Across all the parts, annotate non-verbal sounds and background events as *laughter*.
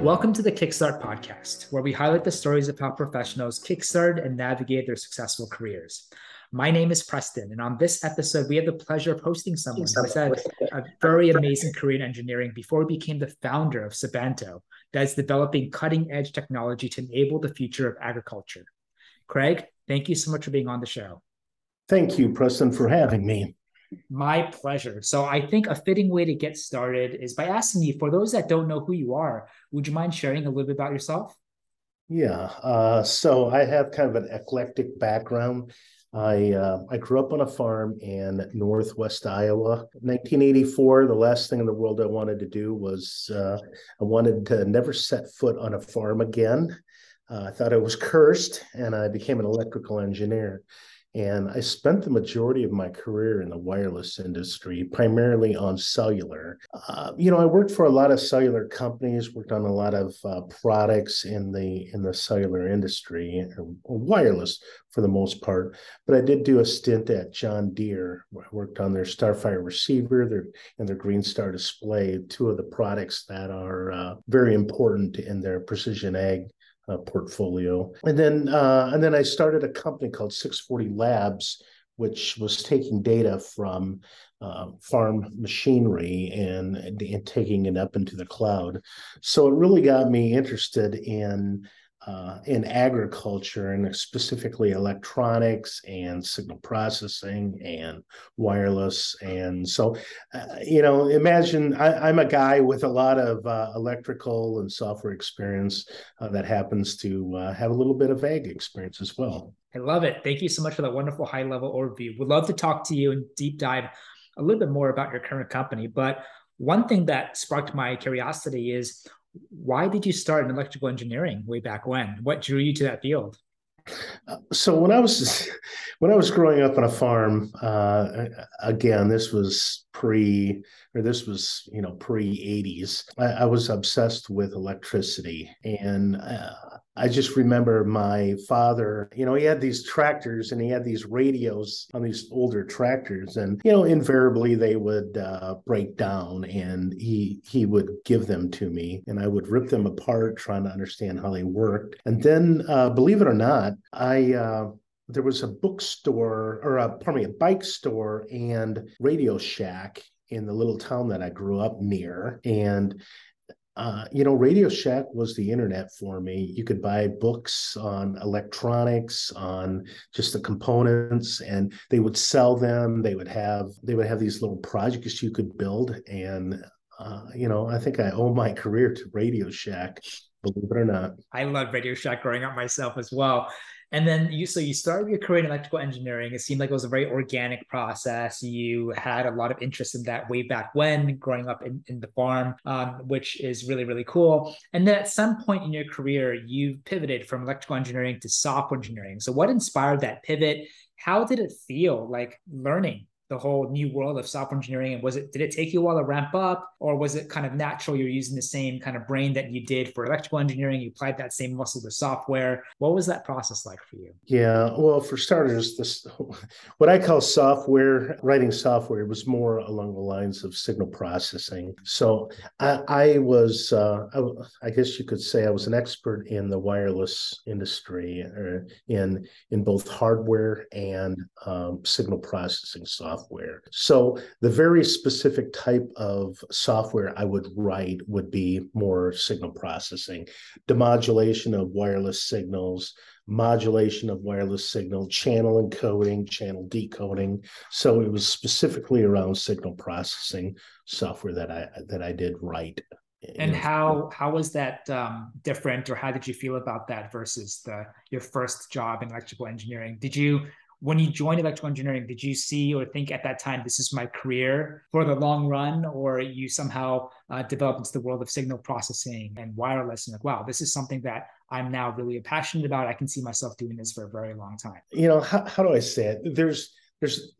Welcome to the Kickstart podcast, where we highlight the stories of how professionals kickstart and navigate their successful careers. My name is Preston, and on this episode, we have the pleasure of hosting someone who has had a very amazing career in engineering before he became the founder of Sabanto, that is developing cutting edge technology to enable the future of agriculture. Craig, thank you so much for being on the show. Thank you, Preston, for having me. My pleasure. So, I think a fitting way to get started is by asking you, for those that don't know who you are, would you mind sharing a little bit about yourself? Yeah. Uh, so, I have kind of an eclectic background. I uh, I grew up on a farm in Northwest Iowa. 1984. The last thing in the world I wanted to do was uh, I wanted to never set foot on a farm again. Uh, I thought I was cursed, and I became an electrical engineer. And I spent the majority of my career in the wireless industry, primarily on cellular. Uh, you know, I worked for a lot of cellular companies, worked on a lot of uh, products in the in the cellular industry, or, or wireless for the most part. But I did do a stint at John Deere. I worked on their Starfire receiver, their and their Green Star display, two of the products that are uh, very important in their precision ag uh, portfolio. And then uh, and then I started a company called 640 Labs, which was taking data from uh, farm machinery and, and taking it up into the cloud. So it really got me interested in uh, in agriculture and specifically electronics and signal processing and wireless. And so, uh, you know, imagine I, am a guy with a lot of uh, electrical and software experience uh, that happens to uh, have a little bit of ag experience as well. I love it. Thank you so much for that wonderful high level overview. Would love to talk to you and deep dive a little bit more about your current company. But one thing that sparked my curiosity is why did you start in electrical engineering way back when? What drew you to that field? So when I was when I was growing up on a farm, uh, again, this was pre or this was you know pre 80s I, I, was obsessed with electricity and uh, i just remember my father you know he had these tractors and he had these radios on these older tractors and you know invariably they would uh, break down and he he would give them to me and i would rip them apart trying to understand how they worked and then uh, believe it or not i uh, there was a bookstore or a pardon me a bike store and radio shack in the little town that I grew up near. And uh, you know, Radio Shack was the internet for me. You could buy books on electronics, on just the components, and they would sell them. They would have they would have these little projects you could build, and uh, you know, I think I owe my career to Radio Shack, believe it or not. I loved Radio Shack growing up myself as well. And then you, so you started your career in electrical engineering. It seemed like it was a very organic process. You had a lot of interest in that way back when, growing up in, in the farm, um, which is really, really cool. And then at some point in your career, you pivoted from electrical engineering to software engineering. So, what inspired that pivot? How did it feel like learning the whole new world of software engineering? And was it did it take you a while to ramp up? Or was it kind of natural you're using the same kind of brain that you did for electrical engineering? You applied that same muscle to software. What was that process like for you? Yeah well for starters this what i call software writing software was more along the lines of signal processing. So i, I was uh, I, I, guess you could say i was an expert in the wireless industry uh, in in both hardware and um, signal processing software software. So the very specific type of software I would write would be more signal processing, demodulation of wireless signals, modulation of wireless signal, channel encoding, channel decoding. So it was specifically around signal processing software that I that I did write. And how how was that um, different, or how did you feel about that versus the your first job in electrical engineering? Did you when you joined electrical engineering, did you see or think at that time this is my career for the long run, or you somehow uh, developed into the world of signal processing and wireless and like, wow, this is something that I'm now really passionate about. I can see myself doing this for a very long time. You know, how, how do I say it? There's there's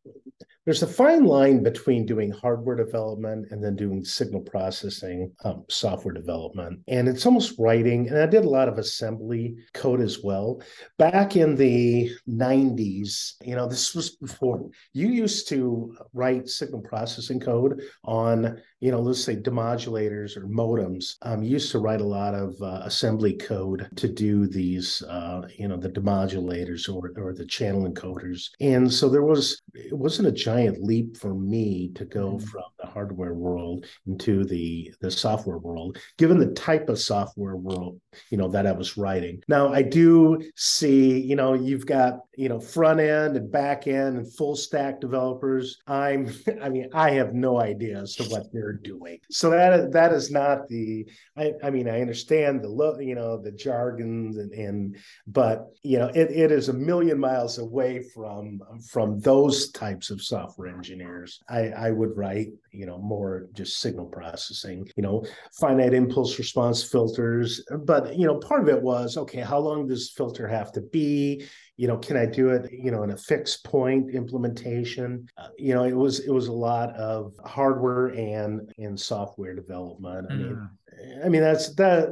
there's a fine line between doing hardware development and then doing signal processing um, software development. And it's almost writing, and I did a lot of assembly code as well. Back in the 90s, you know, this was before you used to write signal processing code on, you know, let's say demodulators or modems. Um, you used to write a lot of uh, assembly code to do these, uh, you know, the demodulators or, or the channel encoders. And so there was, it wasn't a giant leap for me to go mm-hmm. from hardware world into the the software world given the type of software world you know that i was writing now i do see you know you've got you know front end and back end and full stack developers i'm *laughs* i mean i have no idea as to what they're doing so that that is not the i, I mean i understand the you know the jargons and, and but you know it, it is a million miles away from from those types of software software engineers. I, I would write, you know, more just signal processing, you know, finite impulse response filters. But, you know, part of it was, okay, how long does filter have to be? You know, can I do it, you know, in a fixed point implementation? Uh, you know, it was it was a lot of hardware and and software development. I mean, mm. I mean that's that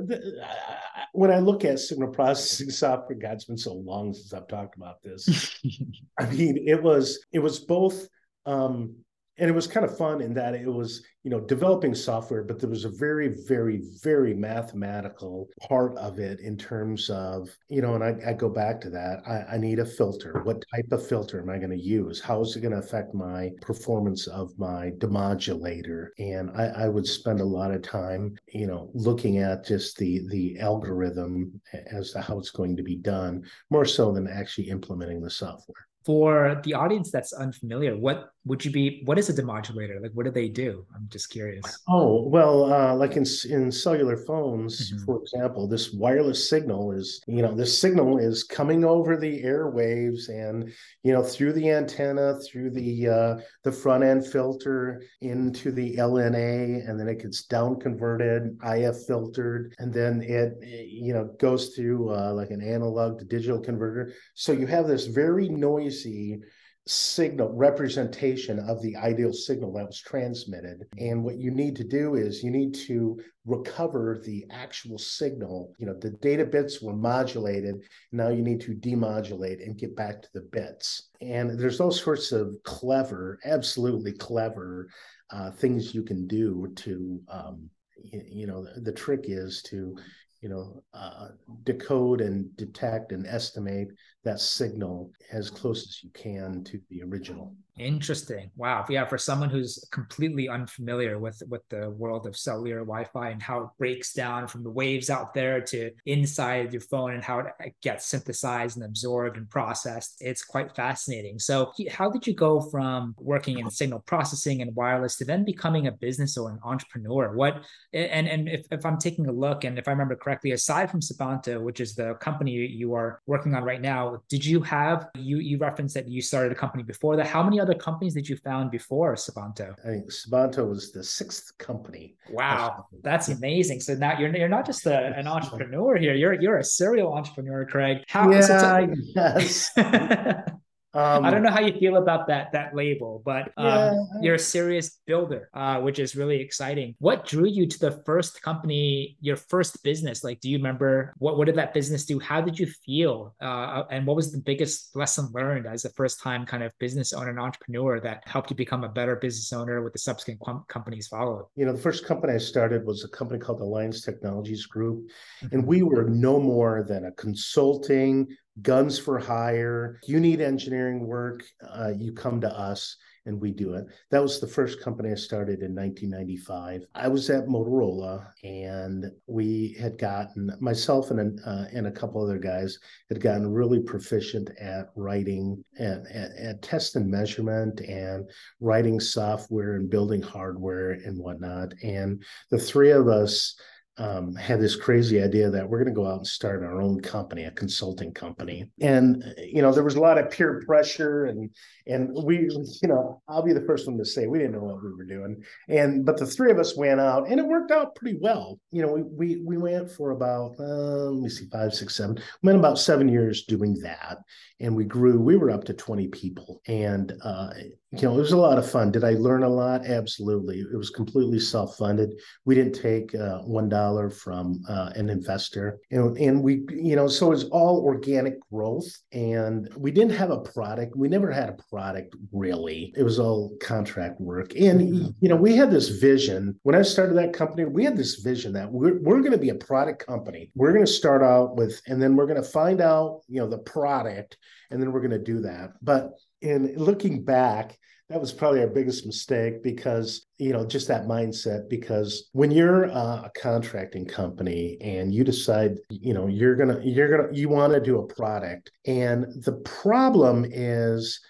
when I look at signal processing *laughs* software, God, it's been so long since I've talked about this. *laughs* I mean, it was it was both um, and it was kind of fun in that it was you know developing software but there was a very very very mathematical part of it in terms of you know and i, I go back to that. I, I, need a filter. What type of filter am i going to use? How is it going to affect my performance of my demodulator? And I, I would spend a lot of time you know looking at just the the algorithm as to how it's going to be done more so than actually implementing the software. For the audience that's unfamiliar, what would you be? What is a demodulator? Like, what do they do? I'm just curious. Oh well, uh, like in in cellular phones, mm-hmm. for example, this wireless signal is you know this signal is coming over the airwaves and you know through the antenna, through the uh, the front end filter into the LNA, and then it gets down converted, IF filtered, and then it you know goes through uh, like an analog to digital converter. So you have this very noisy signal representation of the ideal signal that was transmitted. And what you need to do is you need to recover the actual signal. You know, the data bits were modulated. Now you need to demodulate and get back to the bits. And there's all sorts of clever, absolutely clever uh, things you can do to, um, you, you know, the, the trick is to you know, uh, decode and detect and estimate that signal as close as you can to the original. Interesting. Wow. Yeah, for someone who's completely unfamiliar with with the world of cellular Wi-Fi and how it breaks down from the waves out there to inside your phone and how it gets synthesized and absorbed and processed, it's quite fascinating. So, how did you go from working in signal processing and wireless to then becoming a business or an entrepreneur? What and and if, if I'm taking a look and if I remember correctly, aside from Sabanto, which is the company you are working on right now, did you have you you referenced that you started a company before that? How many other other companies did you found before Sabanto? I think Sabanto was the sixth company. Wow, that's amazing. So now you're you're not just a, an entrepreneur here. You're you're a serial entrepreneur, Craig. How? Yeah, so *laughs* yes. *laughs* *laughs* Um, I don't know how you feel about that that label, but um, yeah. you're a serious builder, uh, which is really exciting. What drew you to the first company, your first business? Like, do you remember what what did that business do? How did you feel, uh, and what was the biggest lesson learned as a first time kind of business owner and entrepreneur that helped you become a better business owner with the subsequent com- companies followed? You know, the first company I started was a company called Alliance Technologies Group, mm-hmm. and we were no more than a consulting guns for hire. You need engineering work, uh, you come to us and we do it. That was the first company I started in 1995. I was at Motorola and we had gotten, myself and, uh, and a couple other guys had gotten really proficient at writing and at, at test and measurement and writing software and building hardware and whatnot. And the three of us, um, had this crazy idea that we're going to go out and start our own company, a consulting company. And you know, there was a lot of peer pressure, and and we, you know, I'll be the first one to say we didn't know what we were doing. And but the three of us went out, and it worked out pretty well. You know, we we we went for about uh, let me see, five, six, seven. We went about seven years doing that, and we grew. We were up to twenty people, and uh, you know, it was a lot of fun. Did I learn a lot? Absolutely. It was completely self-funded. We didn't take uh, one dollar from uh, an investor, and, and we, you know, so it's all organic growth. And we didn't have a product. We never had a product really. It was all contract work. And mm-hmm. you know, we had this vision when I started that company. We had this vision that we're we're going to be a product company. We're going to start out with, and then we're going to find out, you know, the product, and then we're going to do that. But in looking back, that was probably our biggest mistake because you know just that mindset because when you're uh, a contracting company and you decide you know you're gonna you're gonna you want to do a product and the problem is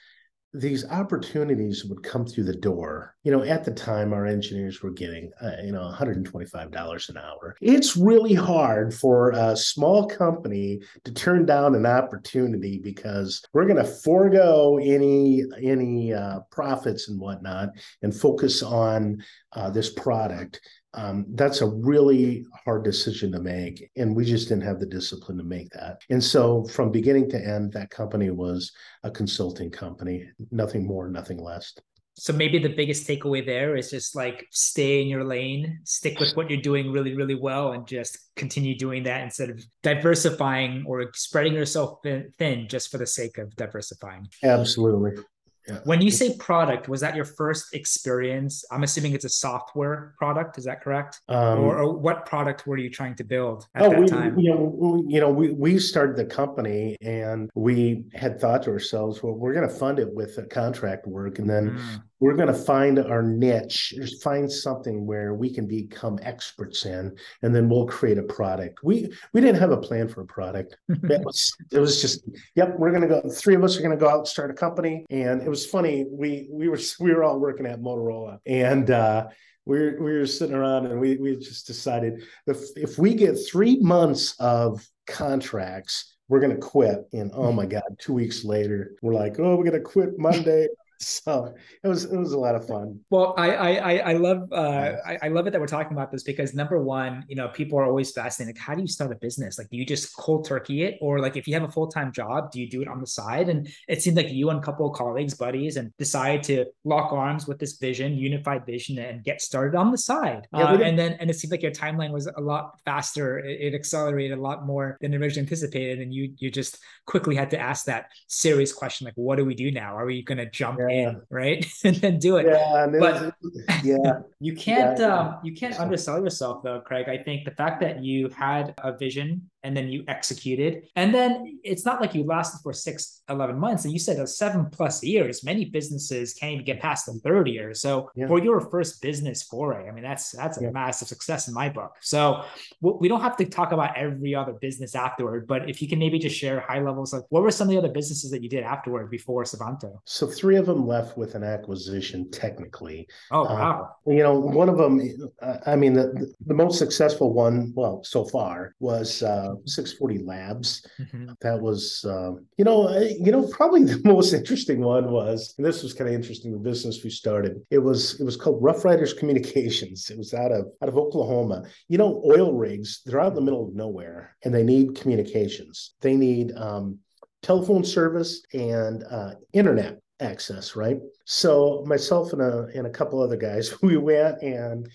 these opportunities would come through the door. You know, at the time, our engineers were getting, uh, you know, $125 an hour. It's really hard for a small company to turn down an opportunity because we're going to forego any any uh, profits and whatnot and focus on uh, this product um, that's a really hard decision to make. And we just didn't have the discipline to make that. And so from beginning to end, that company was a consulting company, nothing more, nothing less. So maybe the biggest takeaway there is just like stay in your lane, stick with what you're doing really, really well, and just continue doing that instead of diversifying or spreading yourself thin just for the sake of diversifying. Absolutely. Yeah. When you say product, was that your first experience? I'm assuming it's a software product. Is that correct? Um, or, or, what product were you trying to build at oh, that we, time? You know, you know, we we started the company and we had thought to ourselves, well, we're going to fund it with a contract work, and then mm we're going to find our niche find something where we can become experts in and then we'll create a product we we didn't have a plan for a product *laughs* it was it was just yep we're going to go three of us are going to go out and start a company and it was funny we we were *laughs* we were all working at motorola and uh we were, we were sitting around and we, we just decided if, if we get three months of contracts we're going to quit. And oh my *laughs* God, two weeks later, we're like, oh, we're going to quit Monday. *laughs* so it was it was a lot of fun. Well i i i love uh I, I, love it that we're talking about this because number one you know people are always fascinated like how do you start a business? Like do you just cold turkey it? Or like if you have a full-time job do you do it on the side? And it seemed like you and a couple of colleagues buddies and decided to lock arms with this vision unified vision and get started on the side. Yeah, uh, and then and it seemed like your timeline was a lot faster. It, it accelerated a lot more than originally anticipated. And you you just quickly had to ask that serious question like what do we do now? Are we going to jump yeah yeah. in, right? *laughs* and then do it. Yeah, but yeah, *laughs* you can't yeah, um, you can't undersell yourself though, Craig. I think the fact that you had a vision and then you executed and then it's not like you lasted for six 11 months and you said seven plus years many businesses can't even get past the third year so yeah. for your first business foray i mean that's that's a yeah. massive success in my book so we don't have to talk about every other business afterward but if you can maybe just share high levels of what were some of the other businesses that you did afterward before Sabanto? so three of them left with an acquisition technically oh uh, wow uh, you know one of them i mean the, the most successful one well so far was uh, 640 Labs. Mm-hmm. That was, um, you know, you know, probably *laughs* the most interesting one was, and this was kind of interesting. The business we started, it was it was called Rough Riders Communications. It was out of out of Oklahoma. You know, oil rigs they're out in the middle of nowhere, and they need communications. They need um, telephone service and uh, internet access, right? So myself and a and a couple other guys, *laughs* we went and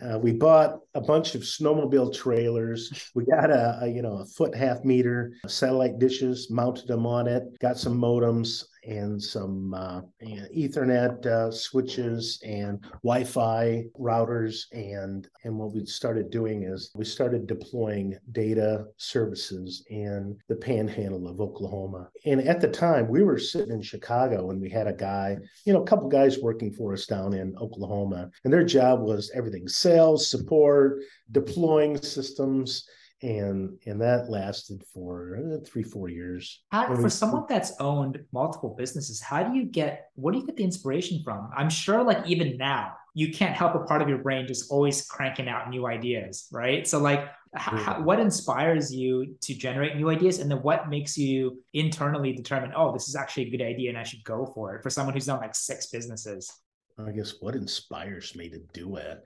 uh, we bought a bunch of snowmobile trailers. We got a, a, you know a foot half meter satellite dishes, mounted them on it. Got some modems, and some uh, Ethernet uh, switches and Wi-Fi routers. And and what we started doing is we started deploying data services in the Panhandle of Oklahoma. And at the time, we were sitting in Chicago, and we had a guy, you know, a couple guys working for us down in Oklahoma, and their job was everything: sales, support, deploying systems and and that lasted for three four years. How, for someone that's owned multiple businesses how do you get what do you get the inspiration from? I'm sure like even now you can't help a part of your brain just always cranking out new ideas right? So like how, what inspires you to generate new ideas? And then what makes you internally determine oh this is actually a good idea and i should go for it for someone who's done like six businesses? I guess what inspires me to do it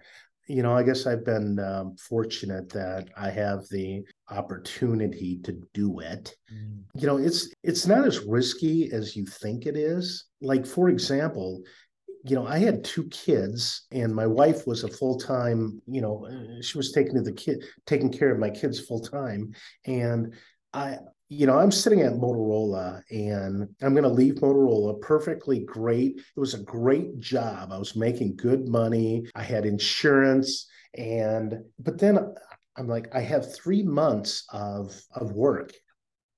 you know, I guess I've been um, fortunate that I have the opportunity to do it. Mm. You know, it's it's not as risky as you think it is. Like for example, you know, I had two kids, and my wife was a full time. You know, she was taking to the kid, taking care of my kids full time, and I you know, I'm sitting at Motorola and I'm going to leave Motorola perfectly great. It was a great job. I was making good money. I had insurance and but then I'm like I have 3 months of of work.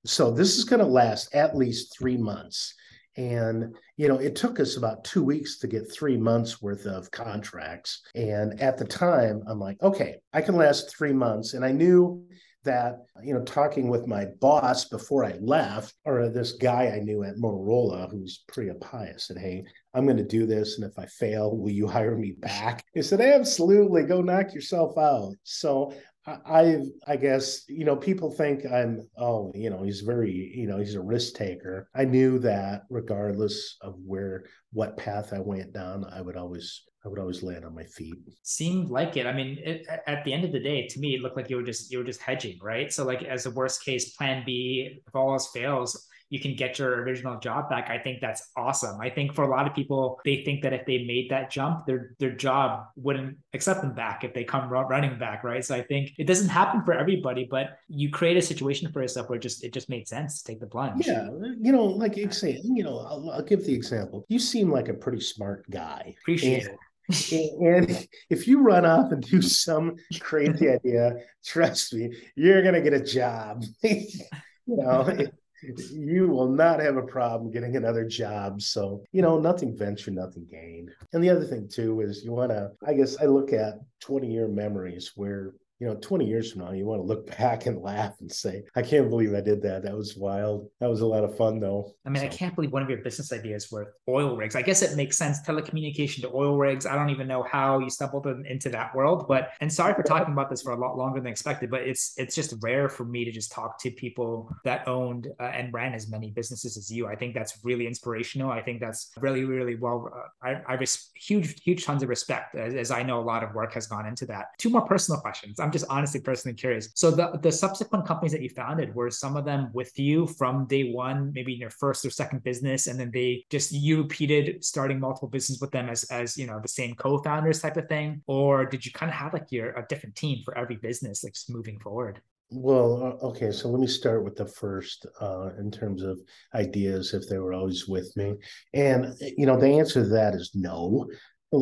So this is going to last at least 3 months. And, you know, it took us about two weeks to get three months worth of contracts. And at the time, I'm like, okay, I can last three months. And I knew that, you know, talking with my boss before I left, or this guy I knew at Motorola who's pretty pious, said, Hey, I'm going to do this. And if I fail, will you hire me back? He said, Absolutely. Go knock yourself out. So I, I guess, you know, people think I'm, oh, you know, he's very, you know, he's a risk taker. I knew that regardless of where, what path I went down, I would always I would always land on my feet. Seemed like it. I mean, it, at the end of the day, to me, it looked like you were just you were just hedging, right? So, like as a worst case plan B, if all else fails, you can get your original job back. I think that's awesome. I think for a lot of people, they think that if they made that jump, their their job wouldn't accept them back if they come running back, right? So I think it doesn't happen for everybody, but you create a situation for yourself where it just it just made sense to take the plunge. Yeah, you know, like you say, you know, I'll, I'll give the example. You seem like a pretty smart guy. Appreciate and, it *laughs* and if you run off and do some crazy *laughs* idea, trust me, you're gonna get a job. *laughs* you know, you will not have a problem getting another job. So, you know, nothing venture, nothing gained. And the other thing too is you want to, I guess I look at 20 year memories where you know, 20 years from now, you want to look *laughs* back and laugh and say, I can't believe I did that. That was wild. That was a lot of fun, though. I mean, so. I can't believe one of your business ideas were oil rigs. I guess it makes sense telecommunication to oil rigs. I don't even know how you stumbled into that world, but and sorry for talking about this for a lot longer than expected, but it's it's just rare for me to just talk to people that owned uh, and ran as many businesses as you. I think that's really inspirational. I think that's really, really well. Uh, I, I res- huge, huge tons of respect as, as I know a lot of work has gone into that. Two more personal questions. I'm just honestly personally curious. So the the subsequent companies that you founded were some of them with you from day one, maybe in your first or second business, and then they just you repeated starting multiple business with them as as you know the same co-founders type of thing, or did you kind of have like your a different team for every business, like just moving forward? Well, okay, so let me start with the first uh, in terms of ideas, if they were always with me. And, you know, the answer to that is no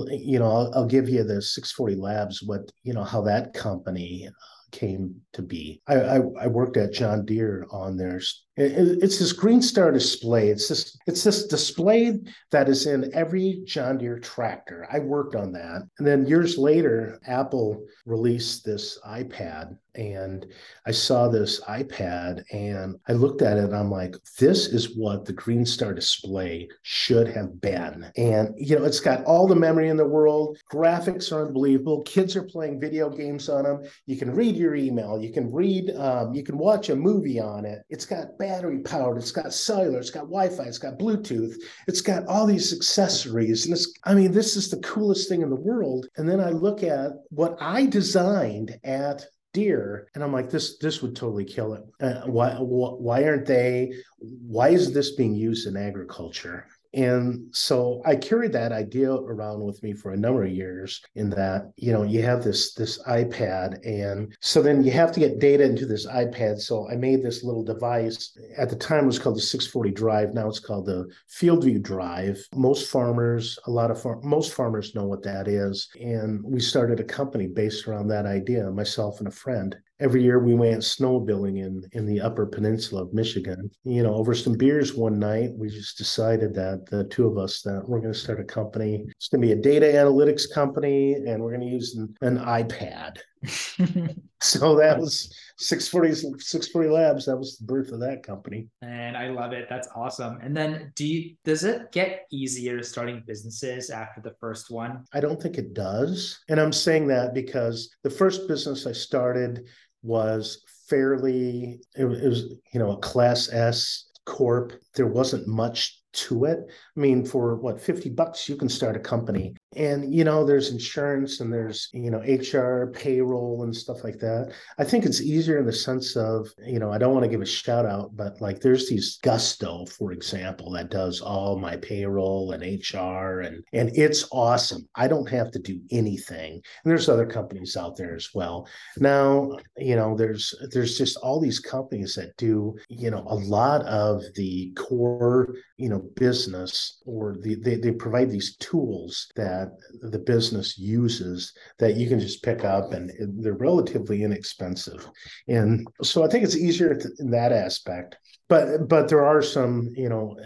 Eh, you know, I'll, I'll, give you the 640 Labs, what, you know, how that company uh, came to be. I, I, I worked at John Deere on theirs it's this Green Star display. It's this it's this display that is in every John Deere tractor. I worked on that. And then years later, Apple released this iPad and I saw this iPad and I looked at it and I'm like, this is what the Green Star display should have been. And you know, it's got all the memory in the world. Graphics are unbelievable. Kids are playing video games on them. You can read your email. You can read. Um, you can watch a movie on it. It's got battery powered, it's got cellular, it's got Wi-Fi, it's got Bluetooth, it's got all these accessories. And it's, I mean, this is the coolest thing in the world. And then I look at what I designed at Deere and i'm like this this would totally kill it uh, why why aren't they why is this being used in agriculture and so I carried that idea around with me for a number of years in that, you know, you have this this iPad and so then you have to get data into this iPad. So I made this little device. At the time it was called the 640 drive. Now it's called the FieldView drive. Most farmers, a lot of far- most farmers know what that is. And we started a company based around that idea, myself and a friend every year we went snowmobiling in in the upper peninsula of michigan you know over some beers one night. We just decided that the two of us that we're going to start a company it's going to be a data analytics company and we're going to use an, an ipad. *laughs* So that was 640 640 labs that was the birth of that company. And i love it. That's awesome. And then do you does it get easier starting businesses after the first one? I don't think it does. And i'm saying that because the first business i started was fairly it was you know a class s corp. There wasn't much to it. I mean for what 50 bucks you can start a company and you know there's insurance and there's you know hr payroll and stuff like that. I think it's easier in the sense of you know i don't want to give a shout out but like there's these gusto for example that does all my payroll and hr and and it's awesome. I don't have to do anything. And there's other companies out there as well. Now you know there's there's just all these companies that do you know a lot of the core you know business or the, they, they provide these tools that the business uses that you can just pick up and they're relatively inexpensive. And so i think it's easier in that aspect. But but there are some you know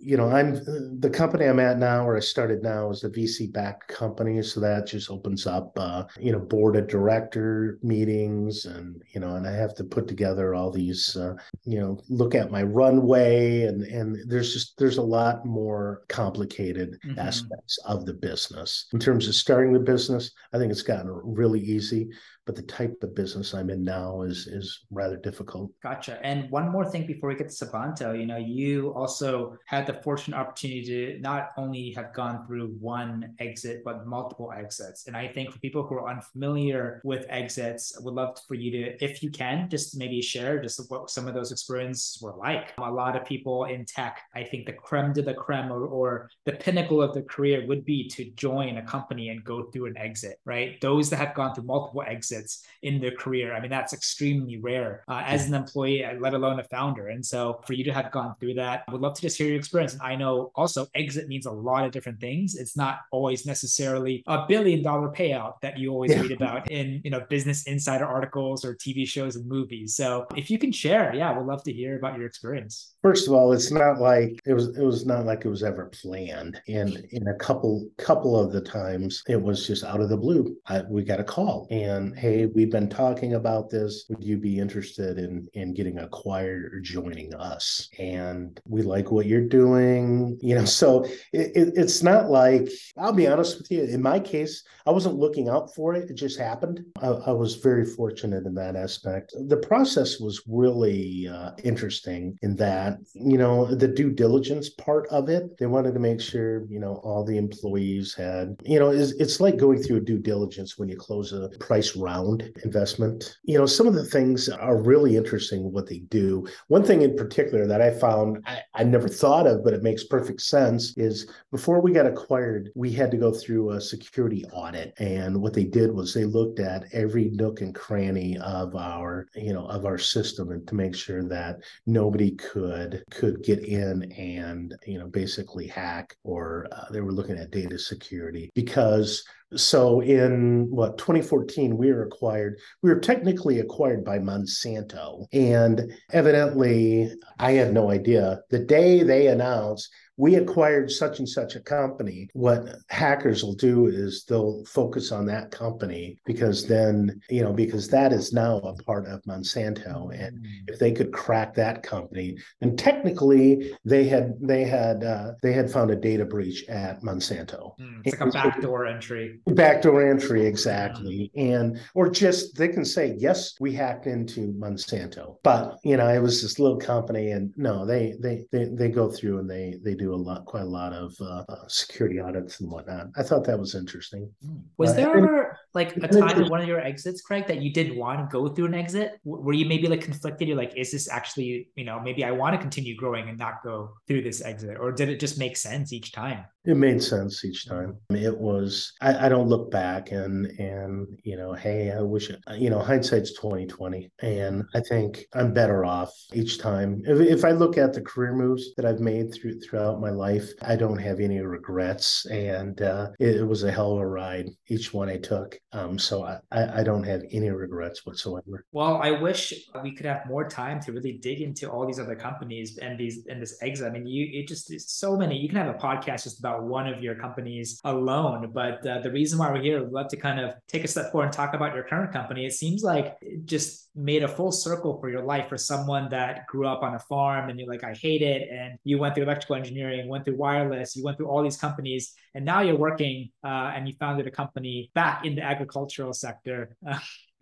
you know i'm the company i'm at now or i started now is a vc backed company. So that just opens up uh, you know board of director meetings and you know and i have to put together all these uh, you know look at my runway and and there's just there's a lot more complicated mm-hmm. aspects of the business. In terms of starting the business i think it's gotten really easy but the type of business I'm in now is is rather difficult. Gotcha. And one more thing before we get to Sabanto, you know, you also had the fortunate opportunity to not only have gone through one exit, but multiple exits. And I think for people who are unfamiliar with exits, would love for you to, if you can, just maybe share just what some of those experiences were like. A lot of people in tech, I think the creme de la creme or, or the pinnacle of their career would be to join a company and go through an exit, right? Those that have gone through multiple exits exits in their career. I mean, that's extremely rare uh, as an employee, uh, let alone a founder. And so for you to have gone through that, I would love to just hear your experience. And I know also exit means a lot of different things. It's not always necessarily a billion dollar payout that you always yeah. read about in, you know, business insider articles or TV shows and movies. So if you can share, yeah, we'd love to hear about your experience. First of all, it's not like it was it was not like it was ever planned. And in a couple couple of the times it was just out of the blue. I, we got a call and hey, we've been talking about this. Would you be interested in in getting acquired or joining us? And we like what you're doing. You know, *laughs* so it, it, it's not like I'll be honest with you. In my case, I wasn't looking out for it. It just happened. I, I was very fortunate in that aspect. The process was really uh, interesting in that you know the due diligence part of it. They wanted to make sure you know all the employees had you know it's, it's like going through a due diligence when you close a price round round investment. You know, some of the things are really interesting what they do. One thing in particular that I found I, I never thought of, but it makes perfect sense is before we got acquired, we had to go through a security audit. And what they did was they looked at every nook and cranny of our, you know, of our system and to make sure that nobody could could get in and, you know, basically hack or uh, they were looking at data security because so in what 2014 we were acquired we were technically acquired by monsanto. And evidently i had no idea. The day they announced we acquired such and such a company. What hackers will do is they'll focus on that company because then, you know, because that is now a part of Monsanto. And mm. if they could crack that company, and technically they had they had uh, they had found a data breach at Monsanto. Mm, it's like a backdoor entry. Backdoor entry, exactly. Mm. And or just they can say, yes, we hacked into Monsanto. But you know, it was this little company and no, they they they, they go through and they they do a lot, quite a lot of uh, uh, security audits and whatnot. I thought that was interesting. Hmm. Was uh, there ever like a time in one of your exits, Craig, that you didn't want to go through an exit? Were you maybe like conflicted? You're like, is this actually, you know, maybe I want to continue growing and not go through this exit, or did it just make sense each time? It made sense each time. It was. I, I don't look back and and you know, hey, I wish it, you know, hindsight's twenty twenty, and I think I'm better off each time. If, if I look at the career moves that I've made through throughout my life, I don't have any regrets, and uh, it, it was a hell of a ride each one I took. Um, so I, I don't have any regrets whatsoever. Well, I wish we could have more time to really dig into all these other companies and these and this exit. I mean, you it just so many. You can have a podcast just about one of your companies alone, but uh, the reason why we're here, we'd love to kind of take a step forward and talk about your current company. It seems like just made a full circle for your life for someone that grew up on a farm and you're like, I hate it, and you went through electrical engineering, went through wireless, you went through all these companies, and now you're working uh, and you founded a company back in the agricultural sector. *laughs*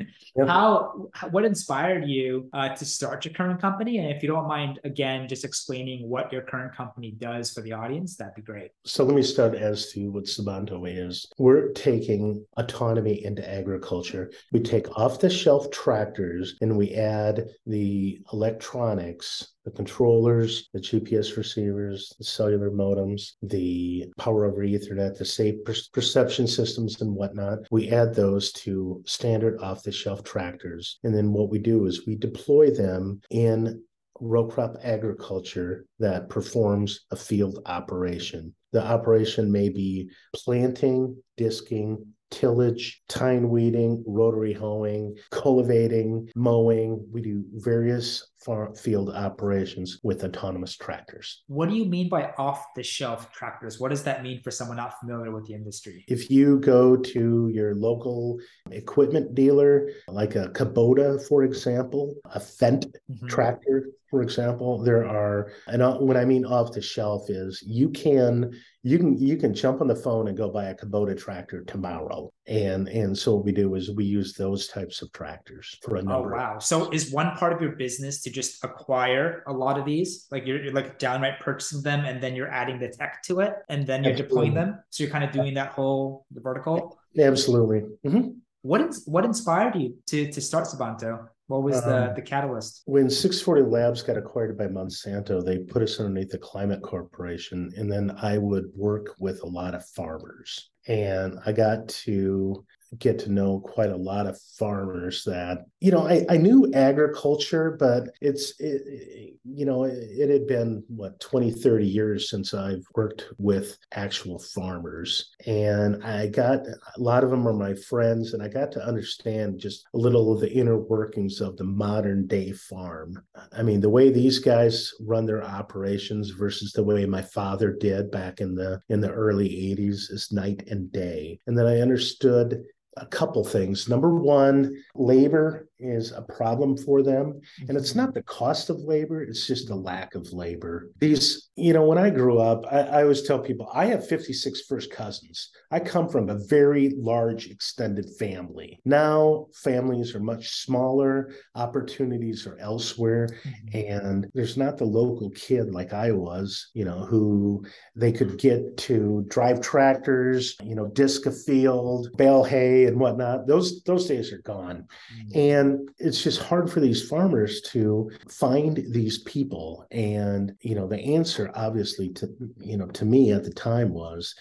Yep. How, what inspired you uh, to start your current company? And if you don't mind, again, just explaining what your current company does for the audience, that'd be great. So let me start as to what Sabanto is. We're taking autonomy into agriculture. We take off the shelf tractors and we add the electronics the controllers, the GPS receivers, the cellular modems, the power over Ethernet, the safe per- perception systems, and whatnot. We add those to standard off the shelf tractors. And then what we do is we deploy them in row crop agriculture that performs a field operation. The operation may be planting, disking, tillage, tine weeding, rotary hoeing, cultivating, mowing. We do various farm field operations with autonomous tractors. What do you mean by off the shelf tractors? What does that mean for someone not familiar with the industry? If you go to your local equipment dealer, like a Kubota, for example, a Fendt mm-hmm. tractor, for example, there are, and when I mean off the shelf is you can you can you can jump on the phone and go buy a Kubota tractor tomorrow. And and so what we do is we use those types of tractors for a oh, number. Oh wow! So is one part of your business to just acquire a lot of these, like you're, you're like downright purchasing them, and then you're adding the tech to it, and then you're Absolutely. deploying them. So you're kind of doing that whole the vertical. Absolutely. Mm-hmm. What is, what inspired you to to start Sabanto? What was the, um, the catalyst? When 640 Labs got acquired by Monsanto, they put us underneath the Climate Corporation. And then I would work with a lot of farmers. And I got to get to know quite a lot of farmers that you know i, I knew agriculture but it's it, you know it, it, had been what 20 30 years since i've worked with actual farmers. And i got a lot of them are my friends and i got to understand just a little of the inner workings of the modern day farm. I mean the way these guys run their operations versus the way my father did back in the in the early 80s is night and day. And then i understood a couple things. Number one, labor is a problem for them. And it's not the cost of labor, it's just the lack of labor. These, you know, when I grew up, I, I, always tell people I have 56 first cousins. I come from a very large extended family. Now families are much smaller, opportunities are elsewhere. Mm-hmm. And there's not the local kid like I was, you know, who they could get to drive tractors, you know, disc a field, bale hay and whatnot. Those those days are gone. Mm-hmm. And and it's just hard for these farmers to find these people. And you know the answer obviously to you know to me at the time was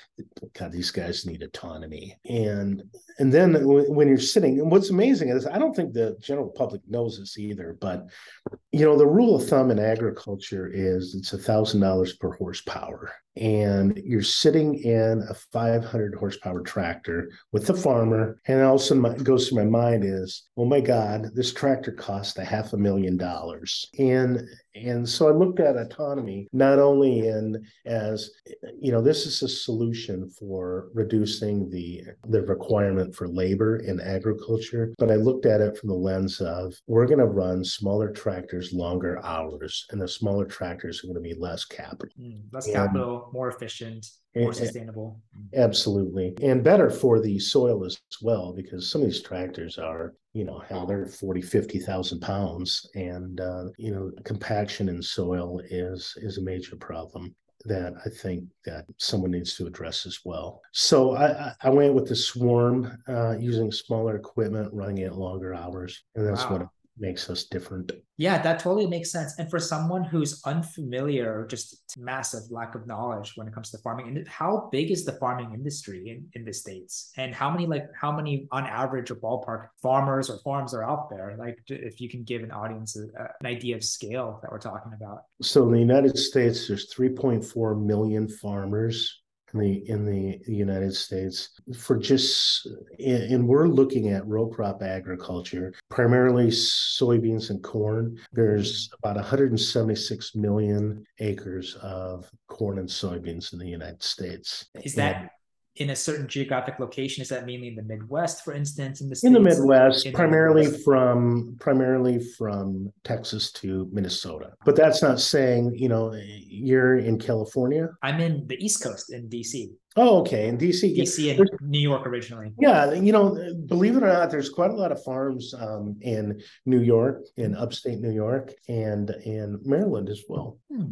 god these guys need autonomy. And and then when you're sitting and what's amazing is i don't think the general public knows this either but you know the rule of thumb in agriculture is it's a thousand dollars per horsepower and you're sitting in a 500 horsepower tractor with the farmer. And all of also my, goes through my mind is oh my god this tractor cost a half a million dollars. And and so I looked at autonomy not only in as you know this is a solution for reducing the the requirement for labor in agriculture, but I looked at it from the lens of we're going to run smaller tractors longer hours, and the smaller tractors are going to be less capital, mm, less and, capital, more efficient, more sustainable. Absolutely, and better for the soil as well because some of these tractors are you know hell they're 40 50,000 pounds and uh, you know compaction in soil is is a major problem that I think that someone needs to address as well. So I, I went with the swarm uh, using smaller equipment, running it longer hours, and that's wow. what makes us different. Yeah, that totally makes sense. And for someone who's unfamiliar, just massive lack of knowledge when it comes to farming, and how big is the farming industry in, in the states? And how many like how many on average or ballpark farmers or farms are out there? Like if you can give an audience a, a, an idea of scale that we're talking about. So in the United States, there's 3.4 million farmers in the in the United States for just and we're looking at row crop agriculture, primarily soybeans and corn. There's mm-hmm. about 176 million acres of corn and soybeans in the United States. Is that in a certain geographic location? Is that mainly in the Midwest, for instance, in the States? in the Midwest, in primarily the Midwest? from primarily from Texas to Minnesota. But that's not saying you know you're in California. I'm in the East Coast in DC. Oh, okay. In DC, DC and New York originally. Yeah, you know, believe it or not, there's quite a lot of farms um, in New York, in upstate New York, and in Maryland as well. Hmm.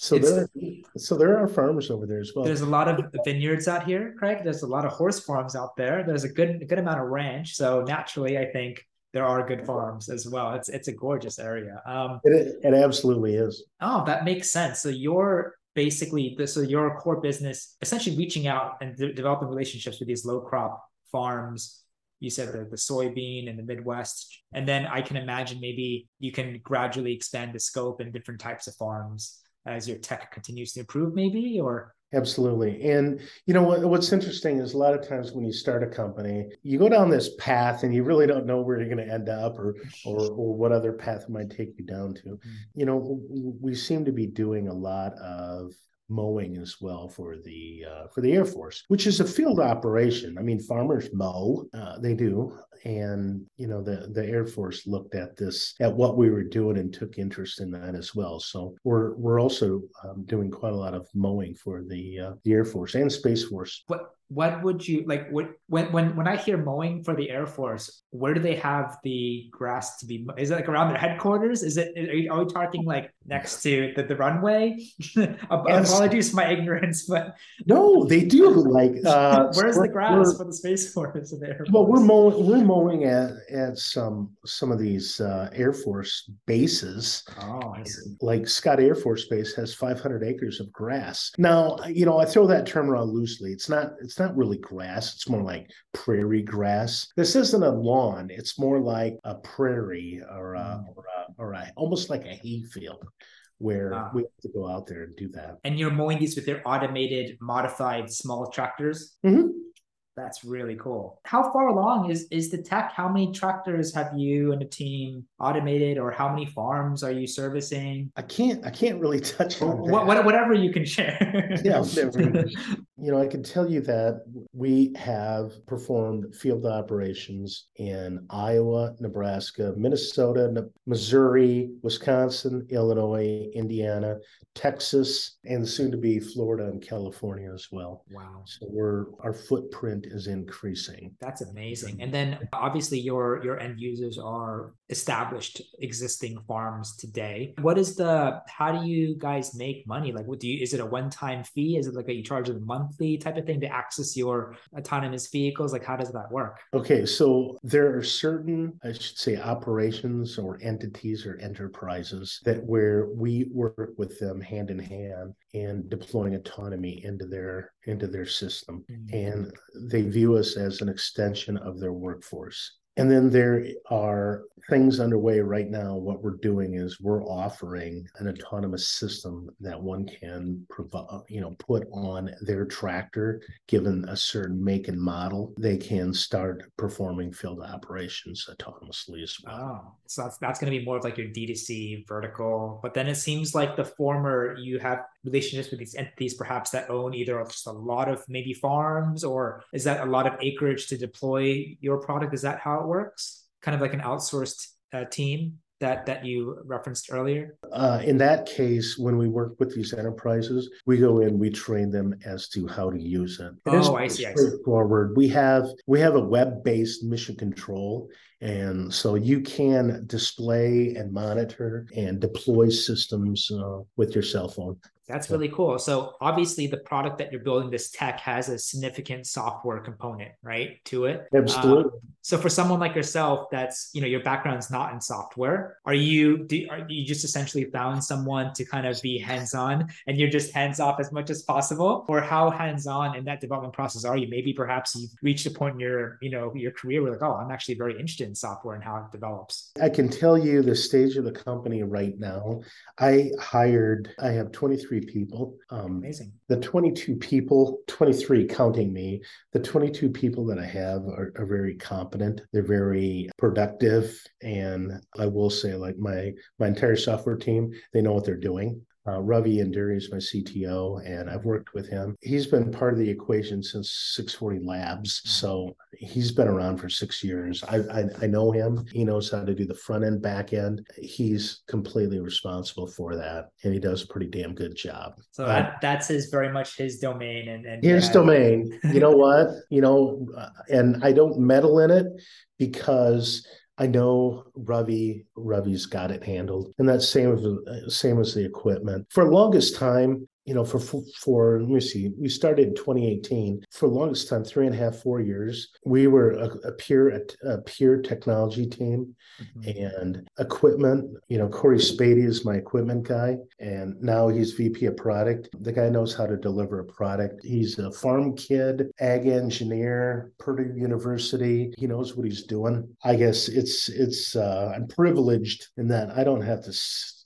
So it's, there, so there are farmers over there as well. There's a lot of vineyards out here, Craig. There's a lot of horse farms out there. There's a good, a good amount of ranch. So naturally, I think there are good farms as well. It's it's a gorgeous area. Um, it, it absolutely is. Oh, that makes sense. So you're basically this. So your core business, essentially reaching out and de- developing relationships with these row crop farms. You said the, the soybean in the Midwest, and then I can imagine maybe you can gradually expand the scope and different types of farms as your tech continues to improve, maybe or Absolutely. And you know what, what's interesting is a lot of times when you start a company, you go down this path and you really don't know where you're going to end up or or or what other path might take you down to. Mm-hmm. You know, we seem to be doing a lot of mowing as well for the uh, for the Air Force, which is a field operation. I mean, farmers mow, uh, they do, and you know the the Air Force looked at this at what we were doing and took interest in that as well. So we're we're also um, doing quite a lot of mowing for the uh, the Air Force and Space Force. What what would you like what when when when i hear mowing for the air force where do they have the grass to be is it like around their headquarters is it are, you, are we talking like next to the, the runway *laughs* apologies for my ignorance but no they do like *laughs* uh where's the grass for the space force *laughs* the air well we're mowing we're mowing at at some some of these uh air force bases oh like scott air force base has 500 acres of grass now you know i throw that term around loosely it's not it's it's not really grass. It's more like prairie grass. This isn't a lawn. It's more like a prairie or a, mm. or, a, or a, almost like a hay field where wow. we have to go out there and do that. And you're mowing these with their automated, modified small tractors? Mm-hmm. That's really cool. How far along is is the tech? How many tractors have you and the team automated, or how many farms are you servicing? I can't. I can't really *laughs* touch on what, whatever you can share. yeah, *laughs* you know, I can tell you that we have performed field operations in Iowa, Nebraska, Minnesota, Missouri, Wisconsin, Illinois, Indiana, Texas, and soon to be Florida and California as well. Wow. So we're our footprint is increasing. That's amazing. And then obviously your your end users are established existing farms today. What is the how do you guys make money? Like what do you is it a one-time fee? Is it like a you charge them monthly type of thing to access your autonomous vehicles? Like how does that work? Okay, so there are certain I should say operations or entities or enterprises that where we work with them hand in hand and deploying autonomy into their into their system mm-hmm. and they view us as an extension of their workforce and then there are things underway right now. What we're doing is we're offering an autonomous system that one can provide, you know, put on their tractor, given a certain make and model, they can start performing field operations autonomously as well. Wow. So that's that's going to be more of like your D2C vertical. But then it seems like the former you have relationships with these entities perhaps that own either just a lot of maybe farms or is that a lot of acreage to deploy your product? Is that how it works? Kind of like an outsourced uh, team that that you referenced earlier? Uh, in that case, when we work with these enterprises, we go in, we train them as to how to use it. it oh, I see. Straightforward. We have we have a web-based mission control, and so you can display and monitor and deploy systems uh, with your cell phone. That's really cool. So obviously the product that you're building, this tech has a significant software component, right, to it. Absolutely. Um, so for someone like yourself, that's you know your background's not in software. Are you do are you just essentially found someone to kind of be hands on, and you're just hands off as much as possible, or how hands on in that development process are you? Maybe perhaps you've reached a point in your you know your career where like, oh, I'm actually very interested in software and how it develops. I can tell you the stage of the company right now. I hired. I have 23 people. Um, Amazing. The 22 people, 23 counting me, the 22 people that I have are, are very competent. They're very productive. And I will say, like my my entire software team, they know what they're doing. Uh, Ravi Induri is my CTO, and I've worked with him. He's been part of the equation since 640 Labs, so he's been around for six years. I, I, I know him. He knows how to do the front end, back end. He's completely responsible for that, and he does a pretty damn good job. So that, that's his very much his domain, and, and his domain. You know *laughs* what? You know, uh, and I don't meddle in it because I know Ravi Ravi's got it handled, and that's same as uh, same as the equipment. For longest time, you know, for for let me see, we started in 2018. For the longest time, three and a half, four years, we were a, a pure a, pure technology team, mm-hmm. and equipment. You know, Corey Spady is my equipment guy, and now he's VP of product. The guy knows how to deliver a product. He's a farm kid, ag engineer, Purdue University. He knows what he's doing. I guess it's it's uh, I'm privileged in that I don't have to